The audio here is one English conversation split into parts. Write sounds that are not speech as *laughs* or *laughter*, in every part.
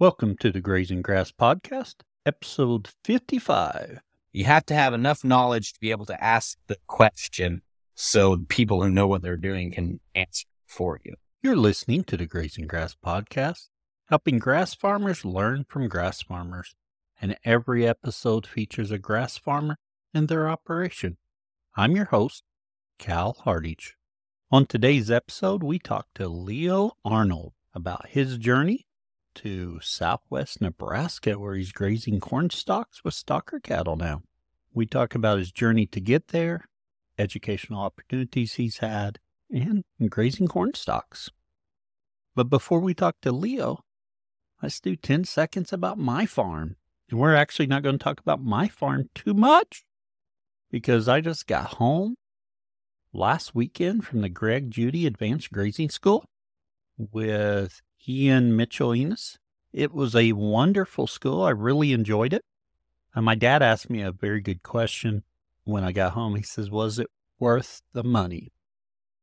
Welcome to the Grazing Grass Podcast, episode 55. You have to have enough knowledge to be able to ask the question so people who know what they're doing can answer for you. You're listening to the Grazing Grass Podcast, helping grass farmers learn from grass farmers. And every episode features a grass farmer and their operation. I'm your host, Cal Hardage. On today's episode, we talk to Leo Arnold about his journey to southwest Nebraska, where he's grazing corn stalks with stocker cattle now. We talk about his journey to get there, educational opportunities he's had, and grazing corn stalks. But before we talk to Leo, let's do 10 seconds about my farm. And we're actually not going to talk about my farm too much because I just got home last weekend from the Greg Judy Advanced Grazing School with Ian Mitchell-Innes. It was a wonderful school. I really enjoyed it. And my dad asked me a very good question when I got home. He says, Was it worth the money?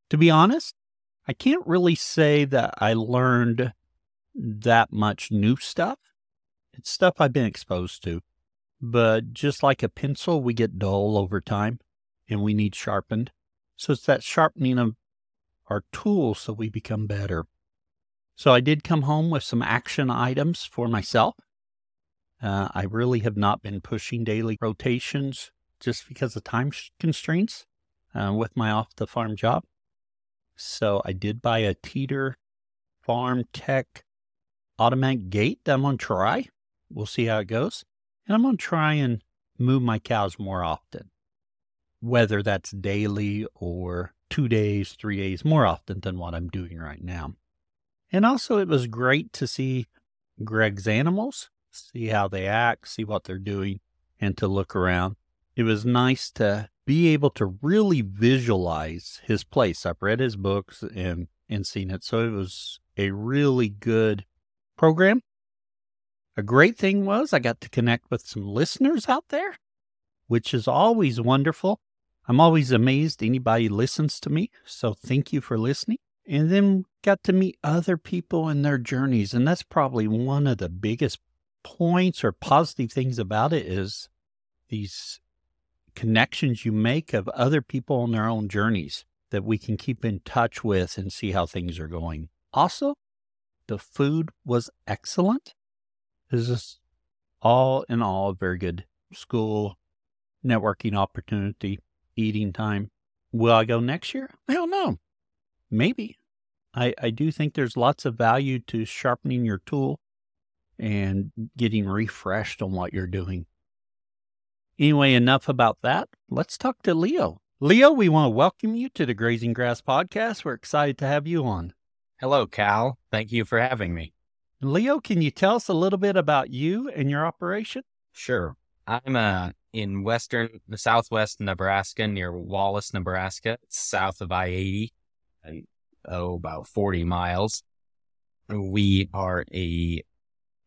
To be honest, I can't really say that I learned that much new stuff. It's stuff I've been exposed to. But just like a pencil, we get dull over time and we need sharpened. So it's that sharpening of our tools so we become better. So I did come home with some action items for myself. Uh, I really have not been pushing daily rotations just because of time constraints uh, with my off the farm job. So I did buy a Teeter Farm Tech automatic gate that I'm going to try. We'll see how it goes. And I'm going to try and move my cows more often, whether that's daily or two days, three days more often than what I'm doing right now. And also, it was great to see Greg's animals, see how they act, see what they're doing, and to look around. It was nice to be able to really visualize his place. I've read his books and, and seen it. So it was a really good program. A great thing was I got to connect with some listeners out there, which is always wonderful. I'm always amazed anybody listens to me. So thank you for listening and then got to meet other people and their journeys. And that's probably one of the biggest points or positive things about it is these connections you make of other people on their own journeys that we can keep in touch with and see how things are going. Also, the food was excellent. This is all in all a very good school networking opportunity, eating time. Will I go next year? I don't know. Maybe. I, I do think there's lots of value to sharpening your tool and getting refreshed on what you're doing. Anyway, enough about that. Let's talk to Leo. Leo, we want to welcome you to the Grazing Grass podcast. We're excited to have you on. Hello, Cal. Thank you for having me. Leo, can you tell us a little bit about you and your operation? Sure. I'm uh, in western, southwest Nebraska near Wallace, Nebraska, south of I 80 oh, about 40 miles. We are a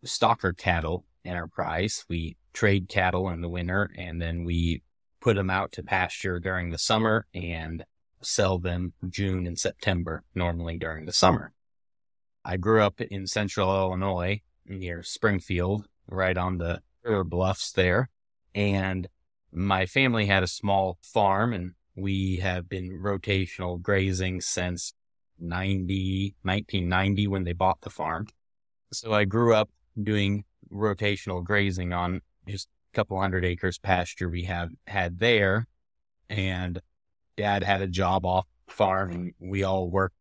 stocker cattle enterprise. We trade cattle in the winter and then we put them out to pasture during the summer and sell them June and September, normally during the summer. I grew up in central Illinois near Springfield, right on the river bluffs there. And my family had a small farm and we have been rotational grazing since 90, 1990 when they bought the farm. So I grew up doing rotational grazing on just a couple hundred acres pasture we have had there. And dad had a job off farm and we all worked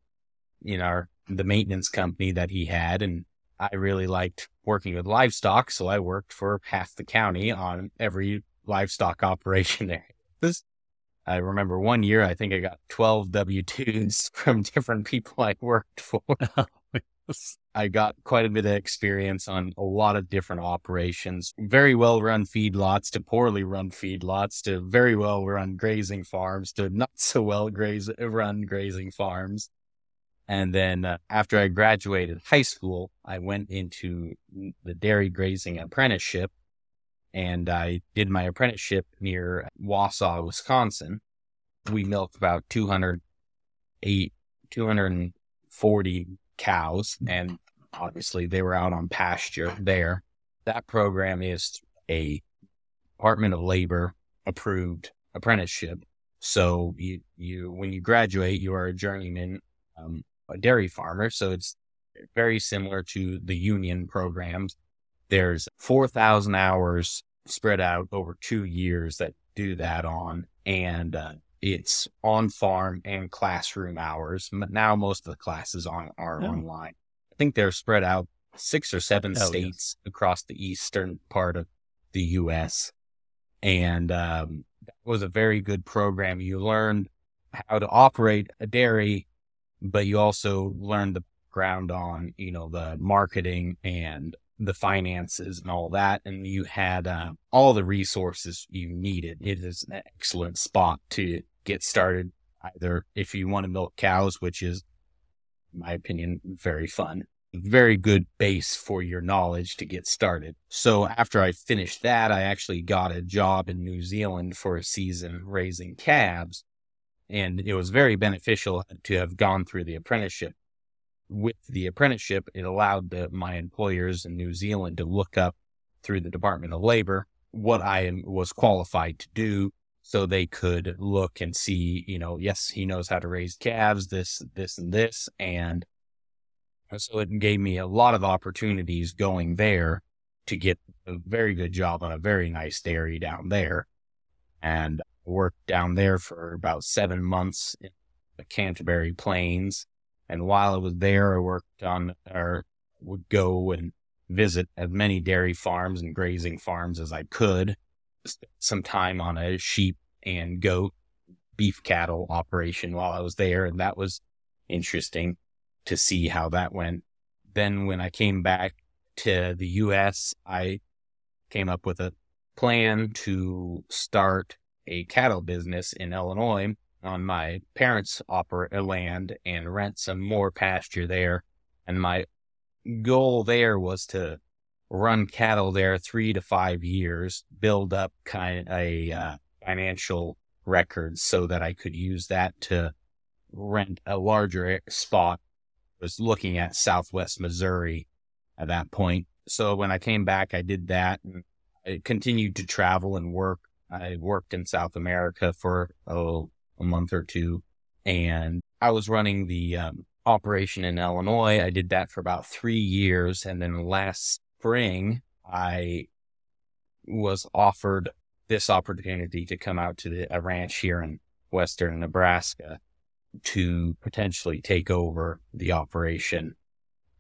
in our, the maintenance company that he had. And I really liked working with livestock. So I worked for half the county on every livestock *laughs* operation there. This I remember one year, I think I got 12 W 2s *laughs* from different people I worked for. *laughs* I got quite a bit of experience on a lot of different operations, very well run feedlots to poorly run feedlots to very well run grazing farms to not so well graze, run grazing farms. And then uh, after I graduated high school, I went into the dairy grazing apprenticeship and I did my apprenticeship near Wausau, Wisconsin. We milked about 208, 240 cows and obviously they were out on pasture there. That program is a Department of Labor approved apprenticeship. So you, you, when you graduate, you are a journeyman, um, a dairy farmer. So it's very similar to the union programs. There's 4,000 hours spread out over two years that do that on. And, uh, it's on farm and classroom hours. But now most of the classes on are oh. online. I think they're spread out six or seven oh, states yes. across the eastern part of the U.S. And um, that was a very good program. You learned how to operate a dairy, but you also learned the ground on, you know, the marketing and the finances and all that. And you had uh, all the resources you needed. It is an excellent spot to get started. Either if you want to milk cows, which is, in my opinion, very fun, very good base for your knowledge to get started. So after I finished that, I actually got a job in New Zealand for a season raising calves. And it was very beneficial to have gone through the apprenticeship. With the apprenticeship, it allowed the, my employers in New Zealand to look up through the Department of Labor what I was qualified to do so they could look and see, you know, yes, he knows how to raise calves, this, this, and this. And so it gave me a lot of opportunities going there to get a very good job on a very nice dairy down there. And worked down there for about seven months in the Canterbury Plains. And while I was there, I worked on or would go and visit as many dairy farms and grazing farms as I could. Spent some time on a sheep and goat beef cattle operation while I was there. And that was interesting to see how that went. Then when I came back to the US, I came up with a plan to start a cattle business in Illinois on my parents' opera land and rent some more pasture there. And my goal there was to run cattle there three to five years, build up kind of a uh, financial record so that I could use that to rent a larger spot I was looking at Southwest Missouri at that point. So when I came back, I did that and I continued to travel and work. I worked in South America for oh, a month or two and I was running the um, operation in Illinois. I did that for about three years. And then last spring, I was offered this opportunity to come out to the, a ranch here in Western Nebraska to potentially take over the operation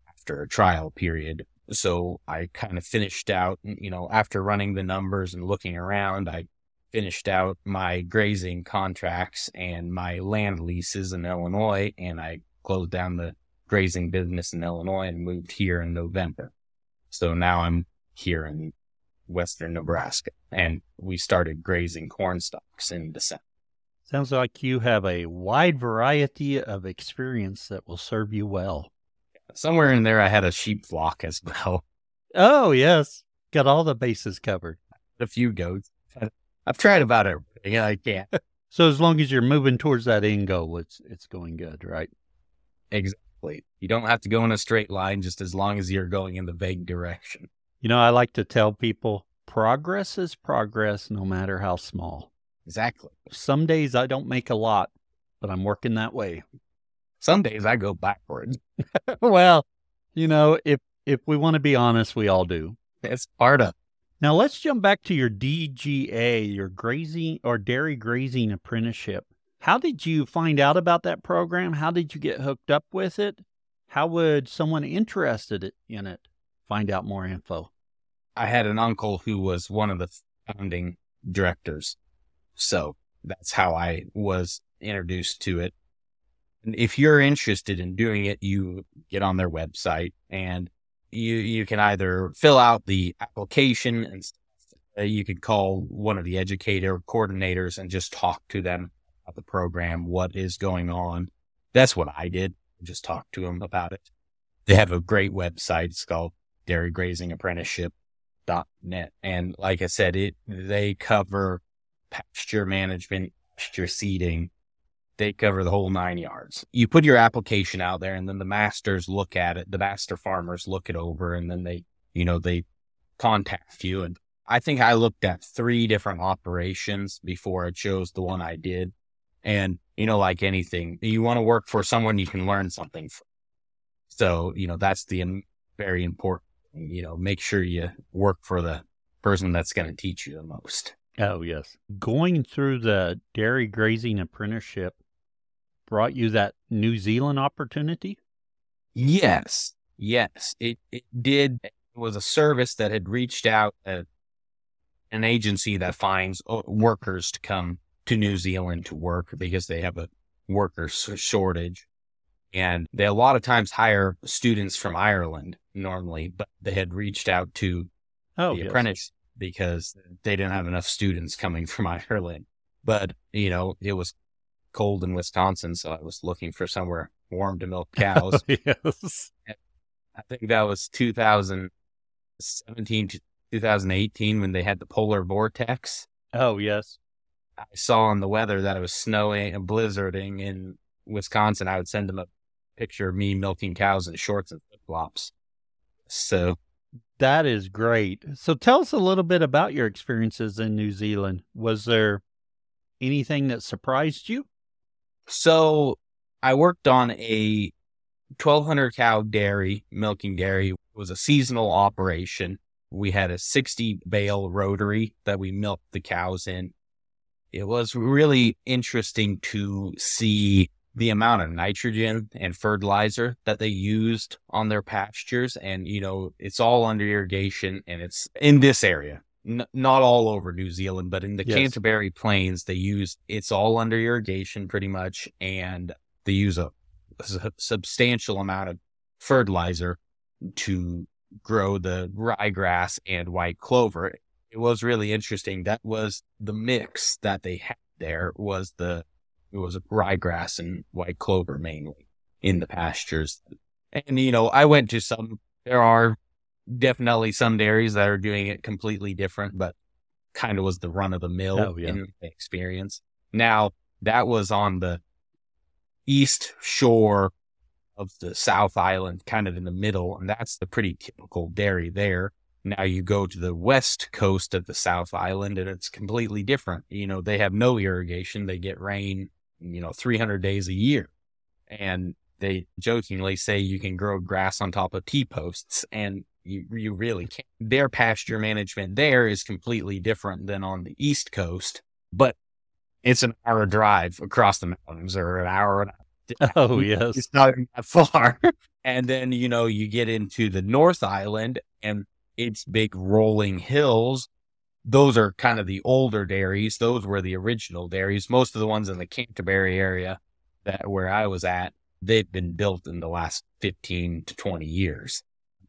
after a trial period. So I kind of finished out, you know, after running the numbers and looking around, I finished out my grazing contracts and my land leases in Illinois, and I closed down the grazing business in Illinois and moved here in November. So now I'm here in Western Nebraska and we started grazing corn stalks in December. Sounds like you have a wide variety of experience that will serve you well. Somewhere in there, I had a sheep flock as *laughs* well. Oh, yes. Got all the bases covered. A few goats. I've tried about everything. I can't. *laughs* so as long as you're moving towards that end goal, it's it's going good, right? Exactly. You don't have to go in a straight line just as long as you're going in the vague direction. You know, I like to tell people progress is progress no matter how small. Exactly. Some days I don't make a lot, but I'm working that way. Some days I go backwards. *laughs* well, you know, if if we want to be honest, we all do. It's part of. Now let's jump back to your DGA, your grazing or dairy grazing apprenticeship. How did you find out about that program? How did you get hooked up with it? How would someone interested in it find out more info? I had an uncle who was one of the founding directors so that's how I was introduced to it. And if you're interested in doing it, you get on their website and you, you can either fill out the application and you could call one of the educator coordinators and just talk to them about the program, what is going on. That's what I did. Just talk to them about it. They have a great website. It's called Dairy Grazing Apprenticeship.net. And like I said, it, they cover pasture management, pasture seeding, they cover the whole nine yards. You put your application out there and then the masters look at it. The master farmers look it over and then they, you know, they contact you. And I think I looked at three different operations before I chose the one I did. And, you know, like anything, you want to work for someone you can learn something from. So, you know, that's the very important, you know, make sure you work for the person that's going to teach you the most. Oh, yes. Going through the dairy grazing apprenticeship, brought you that New Zealand opportunity? Yes, yes, it it did. It was a service that had reached out uh, an agency that finds uh, workers to come to New Zealand to work because they have a worker shortage. And they a lot of times hire students from Ireland normally, but they had reached out to oh, the yes. apprentice because they didn't have enough students coming from *laughs* Ireland. But, you know, it was cold in Wisconsin, so I was looking for somewhere warm to milk *laughs* cows. yes. I think that was 2017 to 2018 when they had the polar vortex. Oh, yes. I saw on the weather that it was snowing and blizzarding in Wisconsin. I would send them a picture of me milking cows in shorts and flip flops. So that is great. So tell us a little bit about your experiences in New Zealand. Was there anything that surprised you? So I worked on a 1200 cow dairy, milking dairy. It was a seasonal operation. We had a 60 bale rotary that we milked the cows in. It was really interesting to see the amount of nitrogen and fertilizer that they used on their pastures. And, you know, it's all under irrigation and it's in this area n- not all over New Zealand, but in the yes. Canterbury Plains, they use it's all under irrigation pretty much, and they use a, a substantial amount of fertilizer to grow the ryegrass and white clover. It was really interesting. That was the mix that they had there was the it was ryegrass and white clover mainly in the pastures. And you know, I went to some there are definitely some dairies that are doing it completely different, but kind of was the run of the mill oh, yeah. in experience. Now that was on the east shore of the South Island, kind of in the middle, and that's the pretty typical dairy there. Now you go to the west coast of the South Island and it's completely different. You know, they have no irrigation. They get rain, you know, 300 days a year. And they jokingly say you can grow grass on top of T posts. And you, you really can't. Their pasture management there is completely different than on the East Coast, but it's an hour drive across the mountains or an hour. And a, *laughs* oh, yes. It's not that far. *laughs* and then, you know, you get into the North Island and it's big rolling hills. Those are kind of the older dairies. Those were the original dairies. Most of the ones in the Canterbury area that where I was at, they've been built in the last 15 to 20 years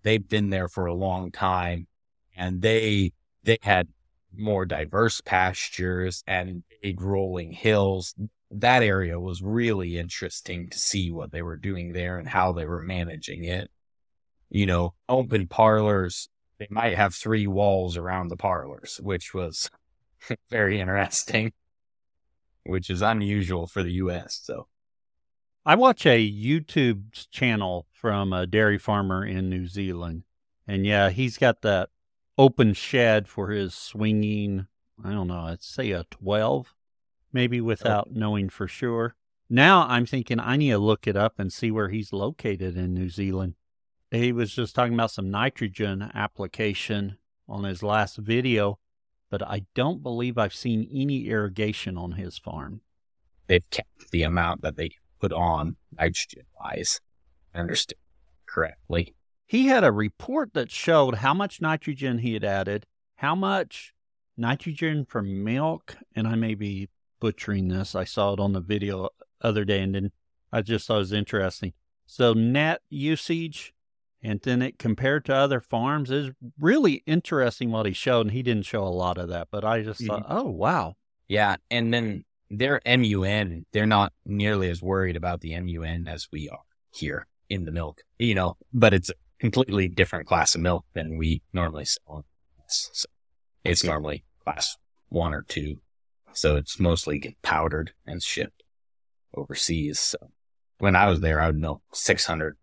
they've been there for a long time and they they had more diverse pastures and big rolling hills. That area was really interesting to see what they were doing there and how they were managing it. You know, open parlors, they might have three walls around the parlors, which was *laughs* very interesting, which is unusual for the US. So I watch a YouTube channel from a dairy farmer in New Zealand. And yeah, he's got that open shed for his swinging, I don't know, I'd say a 12, maybe oh. without okay. knowing for sure. Now I'm thinking I need to look it up and see where he's located in New Zealand. He was just talking about some nitrogen application on his last video, but I don't believe I've seen any irrigation on his farm. They've kept the amount that they put on nitrogen wise. I understand correctly. He had a report that showed how much nitrogen he had added, how much nitrogen from milk, and I may be butchering this. I saw it on the video other day and then I just thought it was interesting. So net usage and then it compared to other farms is really interesting what he showed and he didn't show a lot of that, but I just mm-hmm. thought, oh wow. Yeah. And then their MUN, they're not nearly as worried about the MUN as we are here in the milk, you know, but it's a completely different class of milk than we normally sell. So it's normally class one or two. So it's mostly powdered and shipped overseas. So when I was there, I would milk 600,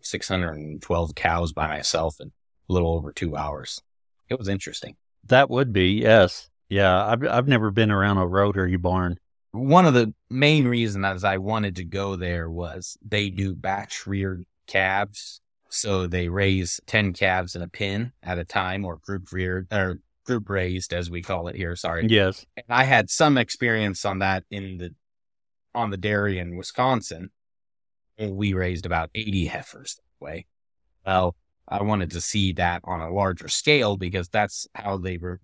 612 cows by myself in a little over two hours. It was interesting. That would be, yes. Yeah, I've, I've never been around a rotary barn. One of the main reasons I wanted to go there was they do batch reared calves. So they raise 10 calves in a pen at a time or group reared or group raised as we call it here. Sorry. Yes. And I had some experience on that in the, on the dairy in Wisconsin. And we raised about 80 heifers that way. Well, I wanted to see that on a larger scale because that's how they were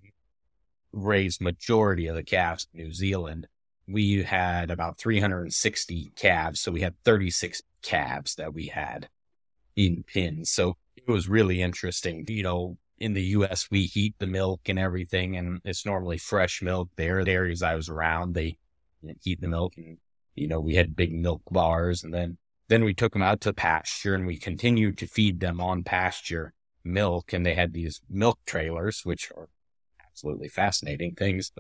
raised majority of the calves in New Zealand. We had about 360 calves. So we had 36 calves that we had in pins. So it was really interesting. You know, in the US, we heat the milk and everything, and it's normally fresh milk there. The areas I was around, they heat the milk and, you know, we had big milk bars and then, then we took them out to pasture and we continued to feed them on pasture milk. And they had these milk trailers, which are absolutely fascinating things,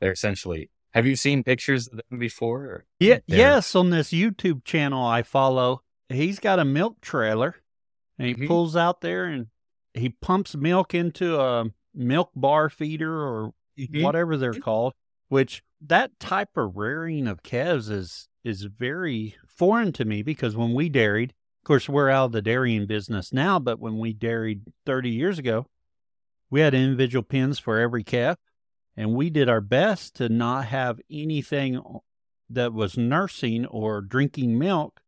they're essentially have you seen pictures of them before? Yeah, yes, on this YouTube channel I follow, he's got a milk trailer and he mm-hmm. pulls out there and he pumps milk into a milk bar feeder or mm-hmm. whatever they're called, which that type of rearing of calves is is very foreign to me because when we dairied, of course we're out of the dairying business now, but when we dairied 30 years ago, we had individual pens for every calf and we did our best to not have anything that was nursing or drinking milk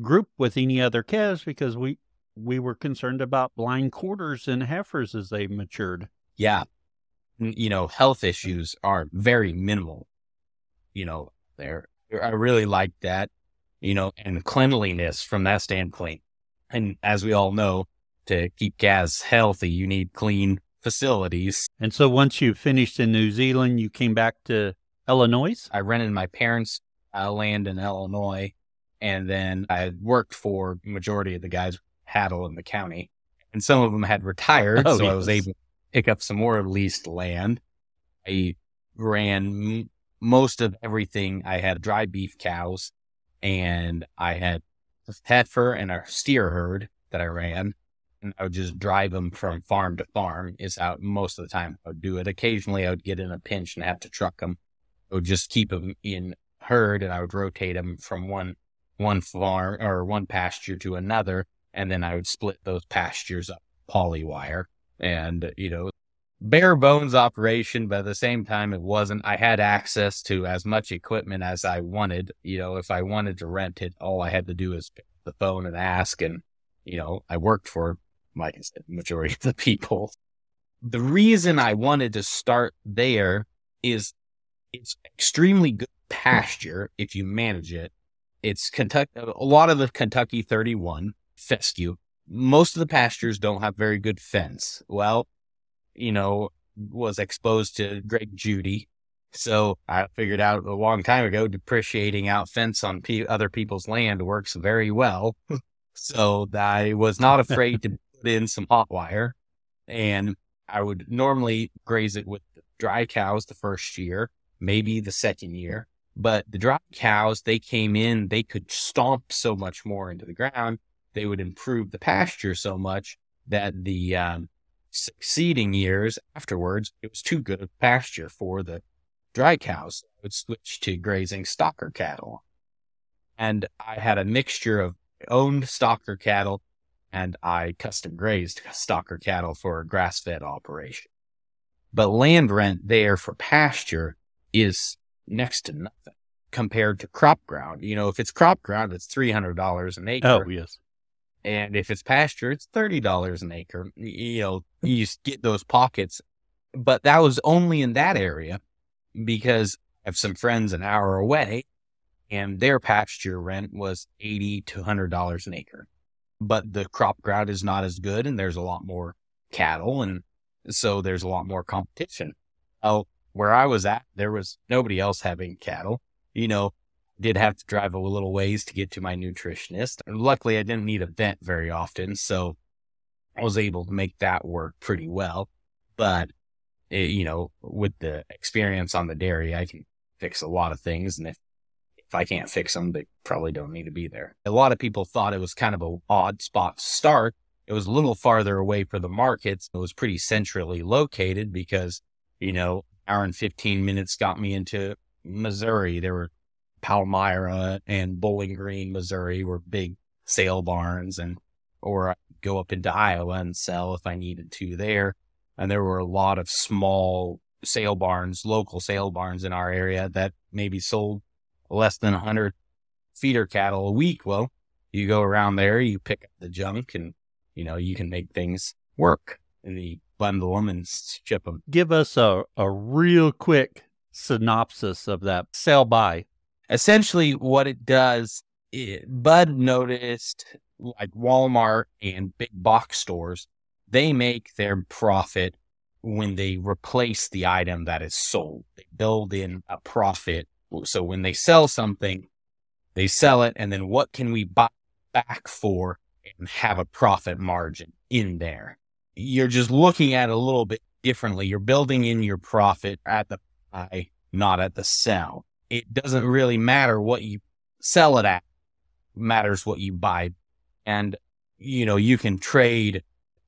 group with any other calves because we we were concerned about blind quarters and heifers as they matured. Yeah. You know, health issues are very minimal, you know, there. I really like that, you know, and cleanliness from that standpoint. And as we all know, to keep calves healthy, you need clean facilities. And so once you finished in New Zealand, you came back to Illinois? I rented my parents' uh, land in Illinois, and then I worked for majority of the guys Hattle in the county, and some of them had retired, oh, so yes. I was able to pick up some more leased land. I ran m- most of everything. I had dry beef cows, and I had a heifer and a steer herd that I ran and I would just drive them from farm to farm is how most of the time I would do it. Occasionally I would get in a pinch and have to truck them. I would just keep them in herd and I would rotate them from one, one farm or one pasture to another. And then I would split those pastures up poly wire and, you know, bare bones operation, but at the same time, it wasn't. I had access to as much equipment as I wanted. You know, if I wanted to rent it, all I had to do is pick the phone and ask. And, you know, I worked for like I said, majority of the people. The reason I wanted to start there is it's extremely good pasture if you manage it. It's Kentucky, a lot of the Kentucky 31 fescue. Most of the pastures don't have very good fence. Well, you know, was exposed to Greg Judy. So I figured out a long time ago, depreciating out fence on p- other people's land works very well. *laughs* so I was not afraid to put in some hot wire and I would normally graze it with dry cows the first year, maybe the second year. But the dry cows, they came in, they could stomp so much more into the ground. They would improve the pasture so much that the um, succeeding years afterwards, it was too good of pasture for the dry cows. I would switch to grazing stocker cattle. And I had a mixture of owned stocker cattle and I custom grazed stocker cattle for a grass fed operation. But land rent there for pasture is next to nothing compared to crop ground. You know, if it's crop ground, it's $300 an acre. Oh, yes. And if it's pasture, it's $30 an acre. You know, you get those pockets. But that was only in that area because I have some friends an hour away and their pasture rent was 80 to $100 an acre but the crop ground is not as good and there's a lot more cattle and so there's a lot more competition. Oh, where I was at, there was nobody else having cattle. You know, did have to drive a little ways to get to my nutritionist. Luckily, I didn't need a vet very often, so I was able to make that work pretty well. But it, you know, with the experience on the dairy, I can fix a lot of things. And if if I can't fix them, they probably don't need to be there. A lot of people thought it was kind of an odd spot to start. It was a little farther away for the markets. It was pretty centrally located because, you know, hour and 15 minutes got me into Missouri. There were Palmyra and Bowling Green, Missouri were big sale barns and, or go up into Iowa and sell if I needed to there. And there were a lot of small sale barns, local sale barns in our area that maybe sold less than 100 feeder cattle a week. Well, you go around there, you pick up the junk, and you know you can make things work. And you bundle them and ship them. Give us a, a real quick synopsis of that sell by. Essentially, what it does, it, Bud noticed like Walmart and big box stores, they make their profit when they replace the item that is sold. They build in a profit. So when they sell something, they sell it, and then what can we buy back for and have a profit margin in there? You're just looking at it a little bit differently. You're building in your profit at the buy, not at the sell. It doesn't really matter what you sell it at, it matters what you buy. And, you know, you can trade.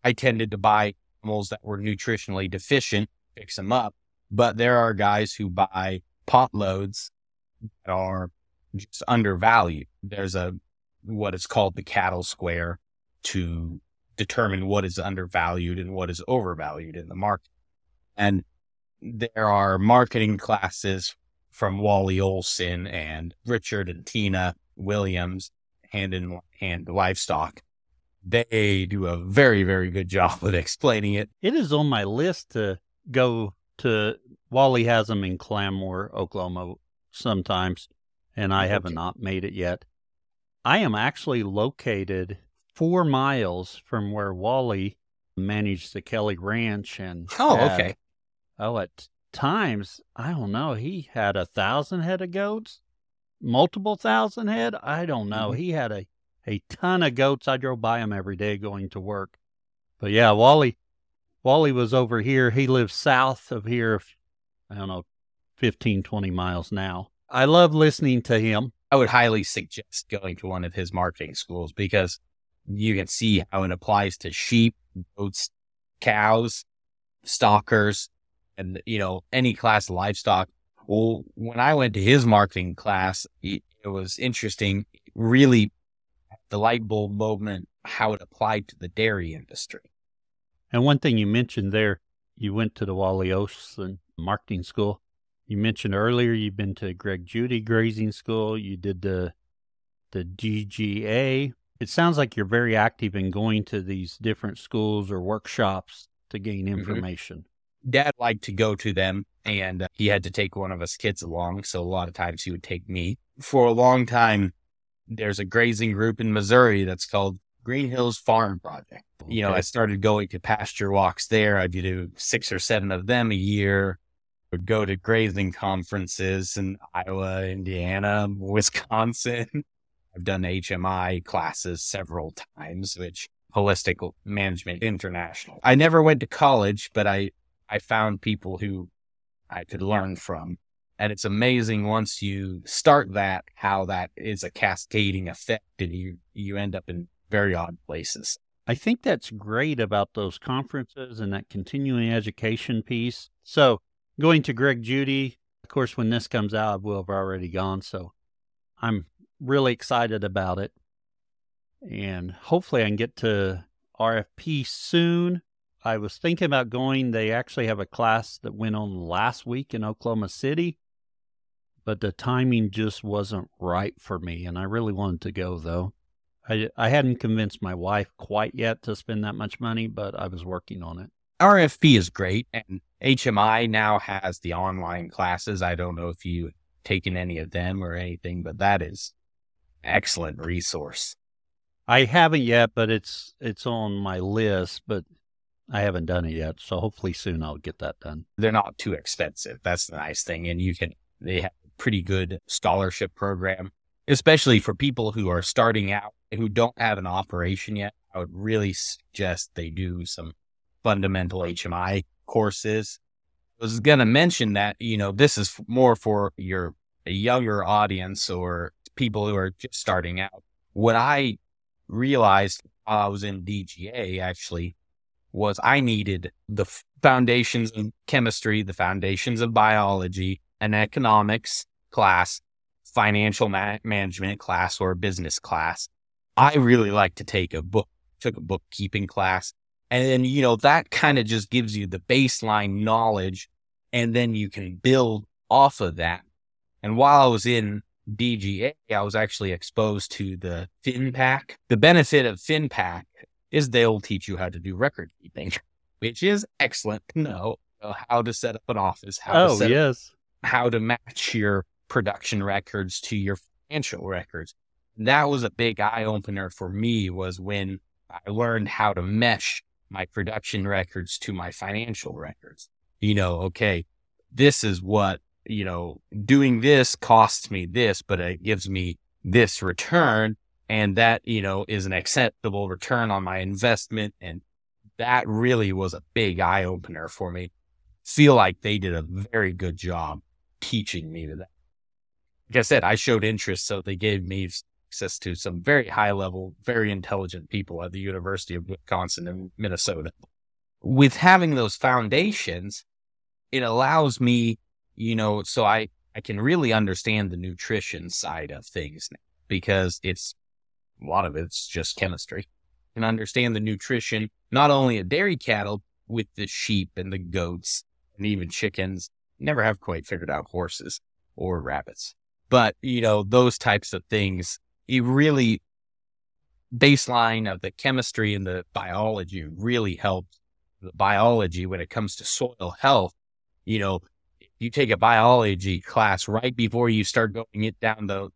I tended to buy animals that were nutritionally deficient, fix them up. But there are guys who buy pot loads that are just undervalued. There's a what is called the cattle square to determine what is undervalued and what is overvalued in the market. And there are marketing classes from Wally Olson and Richard and Tina Williams, hand in hand livestock, they do a very, very good job *laughs* of explaining it. It is on my list to go to. Wally has them in Claremore, Oklahoma, sometimes, and I okay. have not made it yet. I am actually located four miles from where Wally managed the Kelly Ranch, and oh, had, okay. Oh, at times I don't know. He had a thousand head of goats, multiple thousand head. I don't know. Mm-hmm. He had a a ton of goats. I drove by him every day going to work. But yeah, Wally, Wally was over here. He lives south of here. I don't know, 15, 20 miles now. I love listening to him. I would highly suggest going to one of his marketing schools because you can see how it applies to sheep, goats, cows, stockers, and, you know, any class of livestock. Well, when I went to his marketing class, it was interesting. Really the light bulb moment, how it applied to the dairy industry. And one thing you mentioned there, you went to the Wally Olson Marketing School. You mentioned earlier you've been to Greg Judy Grazing School. You did the the GGA. It sounds like you're very active in going to these different schools or workshops to gain mm-hmm. information. Mm-hmm. Dad liked to go to them, and uh, he had to take one of us kids along. So a lot of times he would take me. For a long time, there's a grazing group in Missouri that's called Green Hills Farm Project. Okay. You know, I started going to pasture walks there. I'd do six or seven of them a year. Would go to grazing conferences in Iowa, Indiana, *laughs* Wisconsin. I've done HMI classes several times, which Holistic Management International. I never went to college, but I, I found people who I could learn from. And it's amazing once you start that, how that is a cascading effect and you, you end up in very odd places. I think that's great about those conferences and that continuing education piece. So going to Greg Judy, of course, when this comes out, I will have already gone. So I'm really excited about it. And hopefully I can get to RFP soon. I was thinking about going. They actually have a class that went on last week in Oklahoma City but the timing just wasn't right for me, and I really wanted to go though. I I hadn't convinced my wife quite yet to spend that much money, but I was working on it. RFP is great, and HMI now has the online classes. I don't know if you've taken any of them or anything, but that is excellent resource. I haven't yet, but it's it's on my list, but I haven't done it yet. So hopefully soon I'll get that done. They're not too expensive. That's the nice thing. And you can they have pretty good scholarship program, especially for people who are starting out who don't have an operation yet. I would really suggest they do some fundamental HMI courses. I was going to mention that, you know, this is more for your younger audience or people who are just starting out. What I realized while I was in DGA actually was I needed the foundations of chemistry, the foundations of biology, an economics class, financial ma- management class, or a business class. I really like to take a book, took a bookkeeping class. And then, you know, that kind of just gives you the baseline knowledge and then you can build off of that. And while I was in DGA, I was actually exposed to the FINPACK. The benefit of FINPACK is they'll teach you how to do record keeping, which is excellent to know how to set up an office, how oh, to set yes. Up, how to match your production records to your financial records. That was a big eye opener for me was when I learned how to mesh my production records to my financial records. You know, okay, this is what, you know, doing this costs me this, but it gives me this return and that, you know, is an acceptable return on my investment. And that really was a big eye opener for me. Feel like they did a very good job teaching me that. Like I said, I showed interest, so they gave me access to some very high level, very intelligent people at the University of Wisconsin in Minnesota. With having those foundations, it allows me, you know, so I, I can really understand the nutrition side of things now because it's a lot of it's just chemistry and understand the nutrition, not only of dairy cattle with the sheep and the goats and even chickens. Never have quite figured out horses or rabbits, but you know, those types of things, it really baseline of the chemistry and the biology really helps the biology when it comes to soil health. You know, you take a biology class right before you start going it down the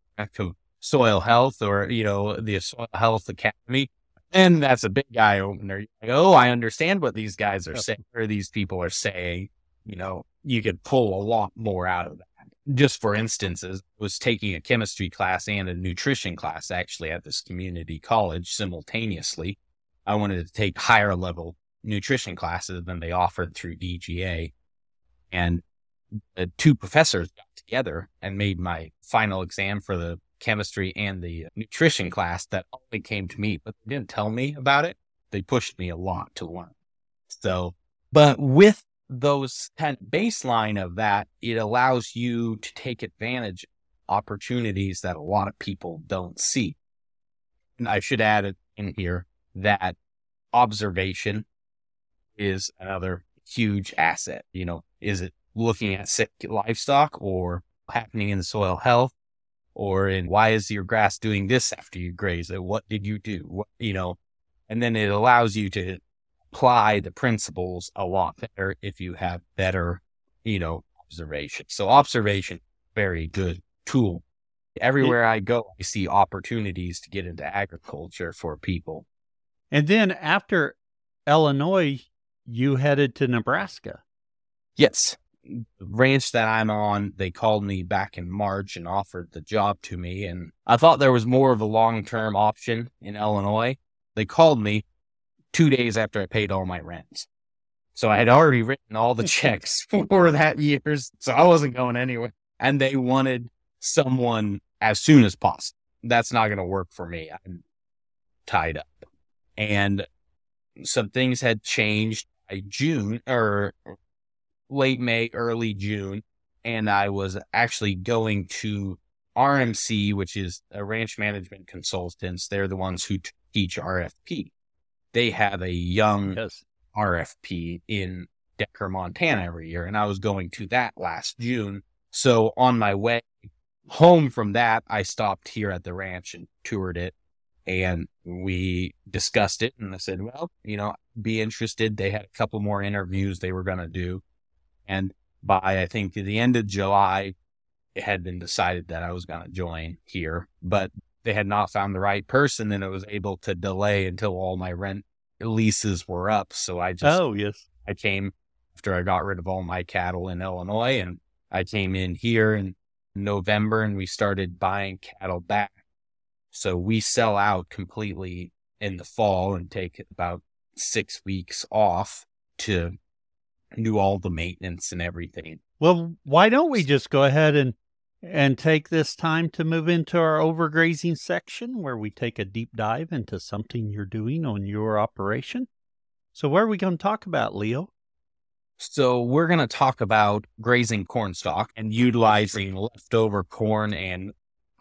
soil health or, you know, the soil health academy. And that's a big eye opener. Like, oh, I understand what these guys are saying or these people are saying. You know, you could pull a lot more out of that. Just for instances, was taking a chemistry class and a nutrition class actually at this community college simultaneously. I wanted to take higher level nutrition classes than they offered through DGA. And the two professors got together and made my final exam for the chemistry and the nutrition class that only came to me, but they didn't tell me about it. They pushed me a lot to learn. So, but with those kind of baseline of that, it allows you to take advantage opportunities that a lot of people don't see. And I should add in here that observation is another huge asset. You know, is it looking at sick livestock or happening in soil health or in why is your grass doing this after you graze it? What did you do? What, you know, and then it allows you to apply the principles a lot better if you have better, you know, observation. So observation, very good tool. Everywhere I go, I see opportunities to get into agriculture for people. And then after Illinois, you headed to Nebraska. Yes the ranch that I'm on, they called me back in March and offered the job to me. And I thought there was more of a long term option in Illinois. They called me two days after I paid all my rents. So I had already written all the *laughs* checks for that year's. So I wasn't going anywhere. And they wanted someone as soon as possible. That's not going to work for me. I'm tied up. And some things had changed by June or late May, early June, and I was actually going to RMC, which is a ranch management consultants. They're the ones who teach RFP. They have a young yes. RFP in Decker, Montana every year, and I was going to that last June. So on my way home from that, I stopped here at the ranch and toured it and we discussed it and I said, well, you know, be interested. They had a couple more interviews they were going to do. And by, I think, the end of July, it had been decided that I was going to join here, but they had not found the right person and it was able to delay until all my rent leases were up. So I just, oh, yes. I came after I got rid of all my cattle in Illinois and I came in here in November and we started buying cattle back. So we sell out completely in the fall and take about six weeks off to do all the maintenance and everything. Well, why don't we just go ahead and and take this time to move into our overgrazing section where we take a deep dive into something you're doing on your operation. So, what are we going to talk about, Leo? So, we're going to talk about grazing corn stalk and utilizing leftover corn and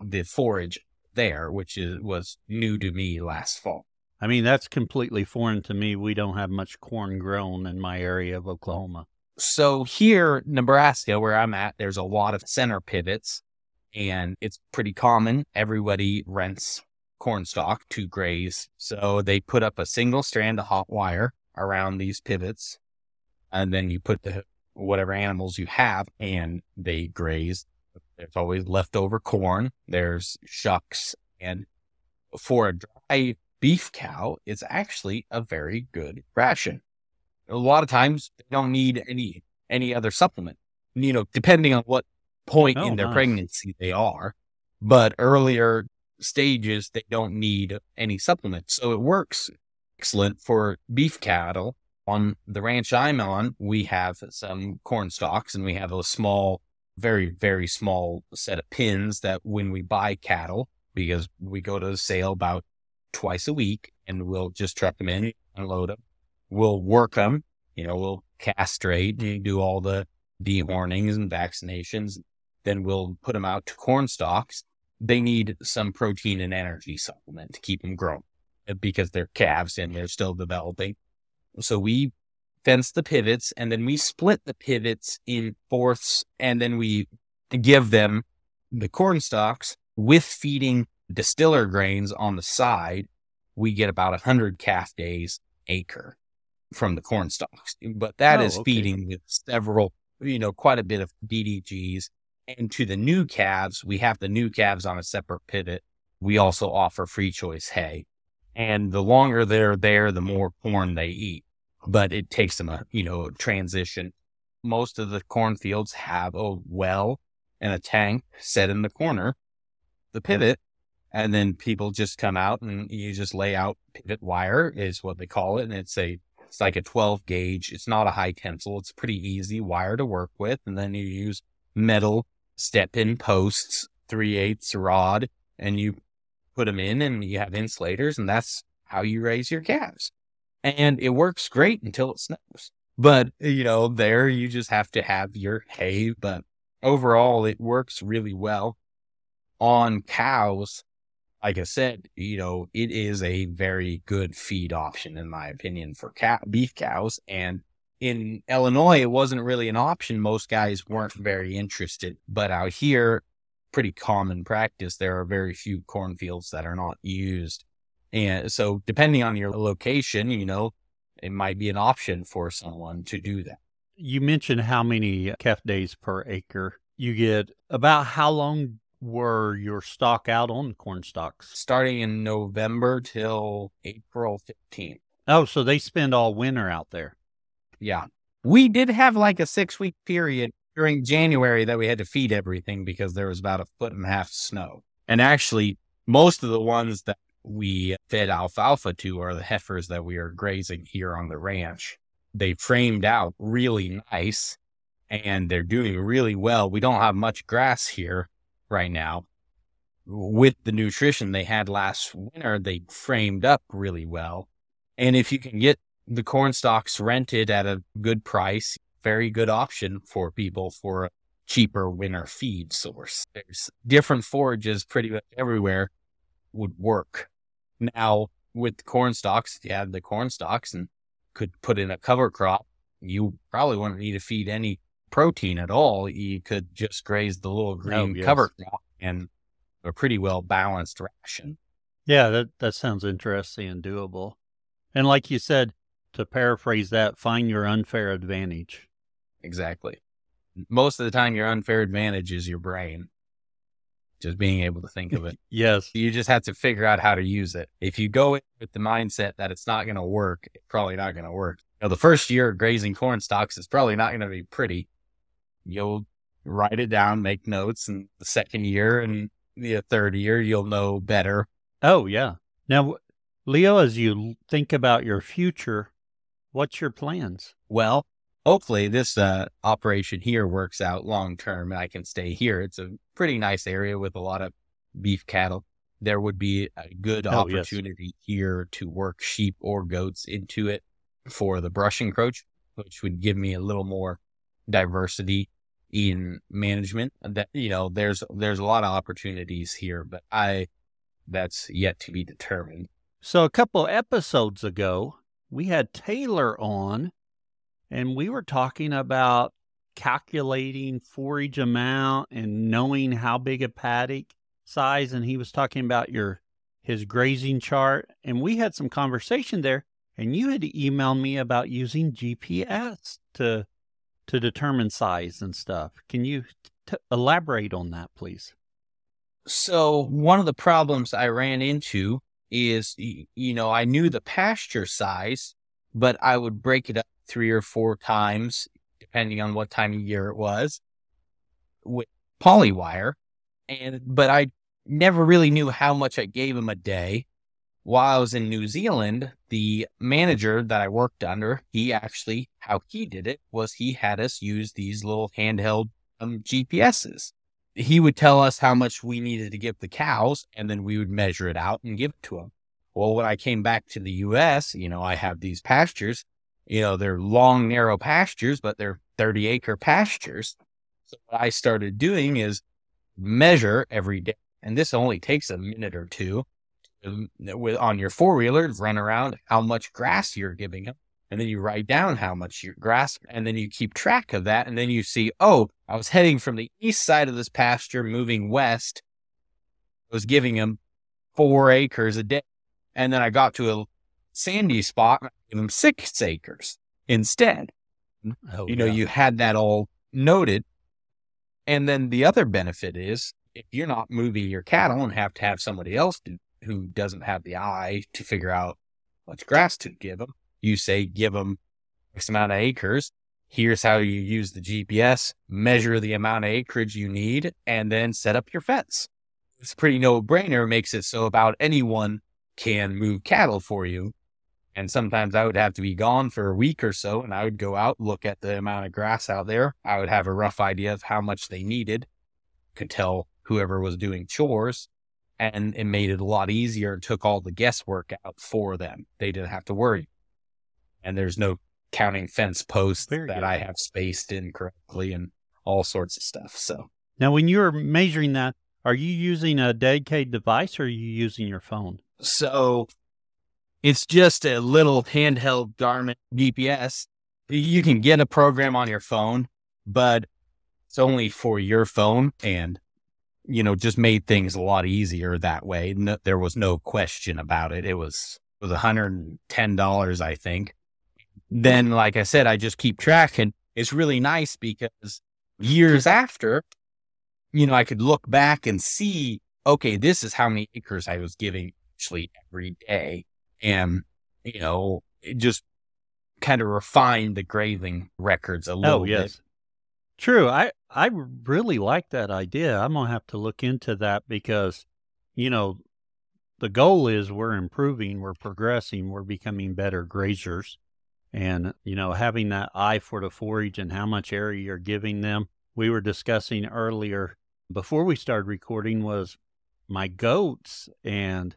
the forage there, which is, was new to me last fall. I mean, that's completely foreign to me. We don't have much corn grown in my area of Oklahoma. So here, Nebraska, where I'm at, there's a lot of center pivots and it's pretty common. Everybody rents corn stalk to graze. So they put up a single strand of hot wire around these pivots and then you put the whatever animals you have and they graze. There's always leftover corn. There's shucks and for a dry beef cow, it's actually a very good ration a lot of times they don't need any any other supplement. You know, depending on what point oh, in their nice. pregnancy they are. But earlier stages, they don't need any supplements, So it works excellent for beef cattle. On the ranch I'm on, we have some corn stalks and we have a small, very, very small set of pins that when we buy cattle, because we go to the sale about twice a week and we'll just truck them in, unload them, we'll work them. You know, we'll castrate and do all the dehornings and vaccinations. Then we'll put them out to corn stalks. They need some protein and energy supplement to keep them growing uh, because they're calves and they're still developing. So we fence the pivots and then we split the pivots in fourths and then we give them the corn stalks with feeding distiller grains on the side. We get about 100 calf days acre from the corn stalks, but that oh, is okay. feeding with several, you know, quite a bit of DDGs. And to the new calves, we have the new calves on a separate pivot. We also offer free choice hay. And the longer they're there, the more corn they eat. But it takes them a, you know, transition. Most of the cornfields have a well and a tank set in the corner, the pivot, and then people just come out and you just lay out pivot wire is what they call it. And it's a it's like a 12 gauge. It's not a high tensile. It's pretty easy wire to work with. And then you use metal step in posts, three eighths rod, and you put them in and you have insulators and that's how you raise your calves. And it works great until it snows. But, you know, there you just have to have your hay. But overall, it works really well on cows like I said, you know, it is a very good feed option in my opinion for cow, beef cows. And in Illinois, it wasn't really an option. Most guys weren't very interested, but out here, pretty common practice. There are very few cornfields that are not used. And so depending on your location, you know, it might be an option for someone to do that. You mentioned how many calf days per acre you get. About how long were your stock out on corn stalks? Starting in November till April 15th. Oh, so they spend all winter out there. Yeah. We did have like a six week period during January that we had to feed everything because there was about a foot and a half of snow. And actually, most of the ones that we fed alfalfa to are the heifers that we are grazing here on the ranch. They framed out really nice and they're doing really well. We don't have much grass here, right now. With the nutrition they had last winter, they framed up really well. And if you can get the corn stalks rented at a good price, very good option for people for a cheaper winter feed source. There's different forages pretty much everywhere would work. Now, with corn stalks, if you had the corn stalks and could put in a cover crop, you probably wouldn't need to feed any protein at all, you could just graze the little oh, green oh, yes. cover crop and a pretty well balanced ration. Yeah, that that sounds interesting and doable. And like you said, to paraphrase that, find your unfair advantage. Exactly. Most of the time, your unfair advantage is your brain. Just being able to think of it. *laughs* yes. You just have to figure out how to use it. If you go in with the mindset that it's not going to work, it's probably not going to work. You know, the first year of grazing corn stalks is probably not going to be pretty you'll write it down, make notes, and the second year and the third year, you'll know better. Oh, yeah. Now, Leo, as you think about your future, what's your plans? Well, hopefully this uh, operation here works out long term and I can stay here. It's a pretty nice area with a lot of beef cattle. There would be a good Oh, yes. opportunity here to work sheep or goats into it for the brush encroach, which would give me a little more diversity in management. That you know, there's there's a lot of opportunities here, but I that's yet to be determined. So a couple episodes ago, we had Taylor on and we were talking about calculating forage amount and knowing how big a paddock size and he was talking about your his grazing chart and we had some conversation there and you had emailed me about using GPS to to determine size and stuff. Can you t- elaborate on that please? So one of the problems I ran into is, you know, I knew the pasture size, but I would break it up three or four times, depending on what time of year it was, with polywire. And, but I never really knew how much I gave him a day. While I was in New Zealand, the manager that I worked under, he actually, how he did it was he had us use these little handheld um, GPSs he would tell us how much we needed to give the cows and then we would measure it out and give it to them. Well, when I came back to the US, you know, I have these pastures, you know, they're long, narrow pastures, but they're 30 acre pastures. So what I started doing is measure every day. And this only takes a minute or two Um, with on your four wheeler, run around how much grass you're giving them. And then you write down how much your grass, and then you keep track of that. And then you see, oh, I was heading from the east side of this pasture, moving west. I was giving him four acres a day. And then I got to a sandy spot and I gave him six acres instead. Oh, you know, yeah. you had that all noted. And then the other benefit is if you're not moving your cattle and have to have somebody else do, who doesn't have the eye to figure out much grass to give them, you say, give them X amount of acres. Here's how you use the GPS, measure the amount of acreage you need, and then set up your fence. It's pretty no brainer, makes it so about anyone can move cattle for you. And sometimes I would have to be gone for a week or so, and I would go out, look at the amount of grass out there. I would have a rough idea of how much they needed, could tell whoever was doing chores, and it made it a lot easier and took all the guesswork out for them. They didn't have to worry. And there's no counting fence posts Very that good. I have spaced incorrectly and all sorts of stuff. So Now, when you're measuring that, are you using a dedicated device or are you using your phone? So it's just a little handheld Garmin GPS. You can get a program on your phone, but it's only for your phone and you know, just made things a lot easier that way. No, there was no question about it. It was it was $110, I think. Then, like I said, I just keep track and it's really nice because years after, you know, I could look back and see, okay, this is how many acres I was giving actually every day. And, you know, it just kind of refined the grazing records a oh, little Oh, bit. True. I, I really like that idea. I'm to have to look into that because, you know, the goal is we're improving, we're progressing, we're becoming better grazers. And, you know, having that eye for the forage and how much area you're giving them. We were discussing earlier before we started recording was my goats. And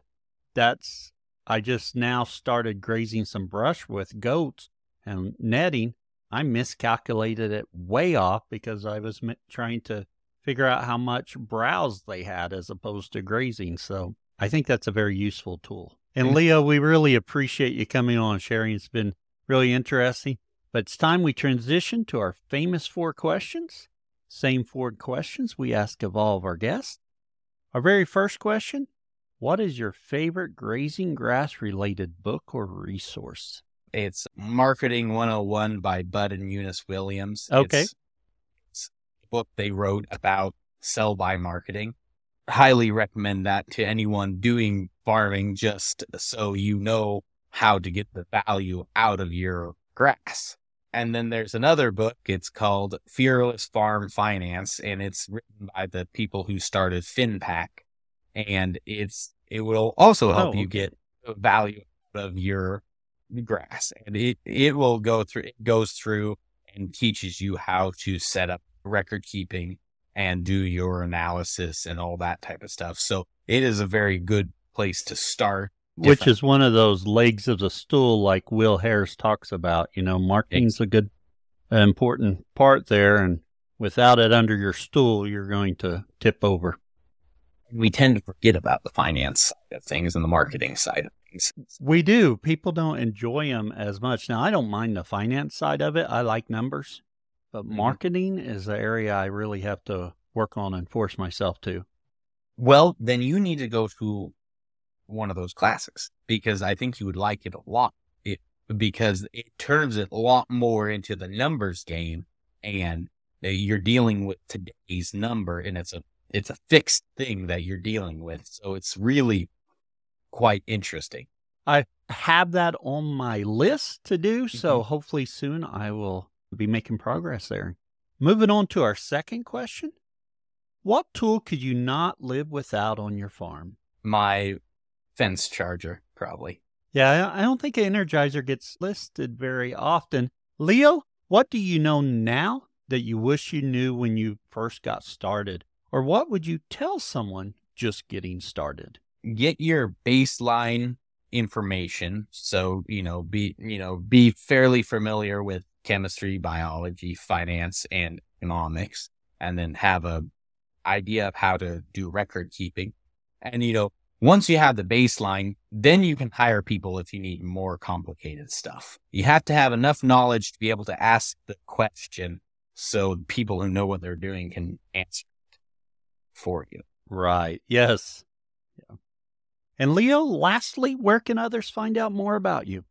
that's, I just now started grazing some brush with goats and netting. I miscalculated it way off because I was trying to figure out how much browse they had as opposed to grazing. So I think that's a very useful tool. And Mhm. Leo, we really appreciate you coming on and sharing. It's been really interesting. But it's time we transition to our famous four questions. Same four questions we ask of all of our guests. Our very first question What is your favorite grazing grass related book or resource? It's Marketing 101 by Bud and Eunice Williams. Okay. It's, it's a book they wrote about sell buy marketing. Highly recommend that to anyone doing farming just so you know how to get the value out of your grass. And then there's another book. It's called Fearless Farm Finance, and it's written by the people who started FINPACK. And it's it will also help Oh, you get the value out of your grass and it it will go through it goes through and teaches you how to set up record keeping and do your analysis and all that type of stuff. So it is a very good place to start. Which is one of those legs of the stool, like Will Harris talks about. You know, marketing's a good, important part there. And without it under your stool, you're going to tip over. We tend to forget about the finance side of things and the marketing side of things. We do. People don't enjoy them as much. Now, I don't mind the finance side of it. I like numbers, but Mhm. marketing is the area I really have to work on and force myself to. Well, then you need to go to one of those classes because I think you would like it a lot. It because it turns it a lot more into the numbers game, and you're dealing with today's number, and it's a it's a fixed thing that you're dealing with. So it's really quite interesting. I have that on my list to do, so Mhm. hopefully soon I will be making progress there. Moving on to our second question. What tool could you not live without on your farm? My fence charger, probably. Yeah, I I don't think an Energizer gets listed very often. Leo, what do you know now that you wish you knew when you first got started? Or what would you tell someone just getting started? Get your baseline information. So, you know, be, you know, be fairly familiar with chemistry, biology, finance, and economics, and then have a idea of how to do record keeping. And, you know, once you have the baseline, then you can hire people if you need more complicated stuff. You have to have enough knowledge to be able to ask the question so people who know what they're doing can answer it for you. Right. Yes. And Leo, lastly, where can others find out more about you?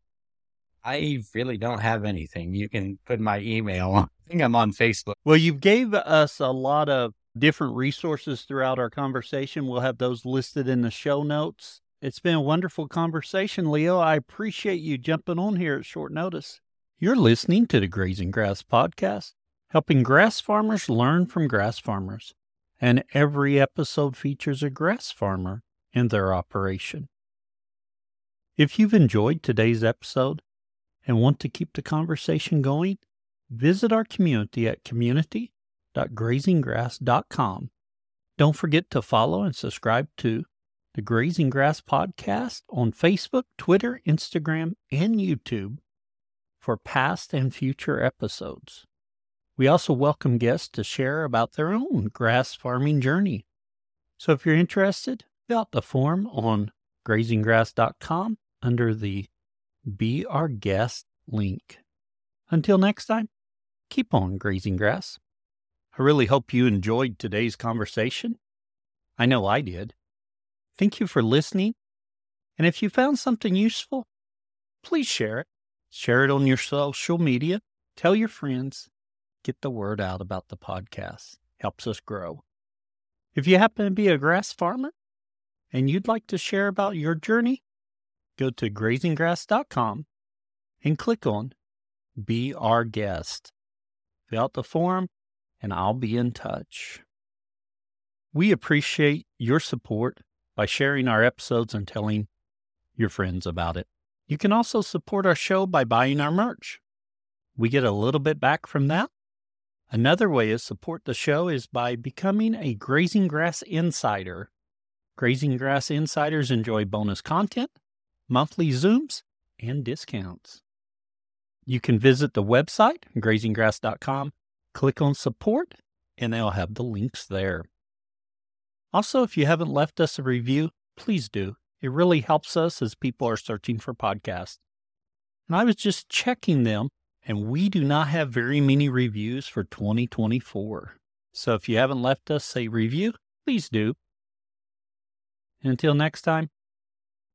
I really don't have anything. You can put my email. I think I'm on Facebook. Well, you gave us a lot of different resources throughout our conversation. We'll have those listed in the show notes. It's been a wonderful conversation, Leo. I appreciate you jumping on here at short notice. You're listening to the Grazing Grass Podcast, helping grass farmers learn from grass farmers. And every episode features a grass farmer and their operation. If you've enjoyed today's episode and want to keep the conversation going, visit our community at community.grazinggrass.com. Don't forget to follow and subscribe to the Grazing Grass Podcast on Facebook, Twitter, Instagram, and YouTube for past and future episodes. We also welcome guests to share about their own grass farming journey. So if you're interested, fill out the form on grazinggrass.com under the Be Our Guest link. Until next time, keep on grazing grass. I really hope you enjoyed today's conversation. I know I did. Thank you for listening. And if you found something useful, please share it. Share it on your social media. Tell your friends. Get the word out about the podcast. Helps us grow. If you happen to be a grass farmer and you'd like to share about your journey, go to grazinggrass.com and click on Be Our Guest. Fill out the form and I'll be in touch. We appreciate your support by sharing our episodes and telling your friends about it. You can also support our show by buying our merch. We get a little bit back from that. Another way to support the show is by becoming a Grazing Grass Insider. Grazing Grass Insiders enjoy bonus content, monthly Zooms, and discounts. You can visit the website, grazinggrass.com, click on support, and they'll have the links there. Also, if you haven't left us a review, please do. It really helps us as people are searching for podcasts. And I was just checking them, and we do not have very many reviews for 2024. So if you haven't left us a review, please do. And until next time,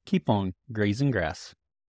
keep on grazing grass.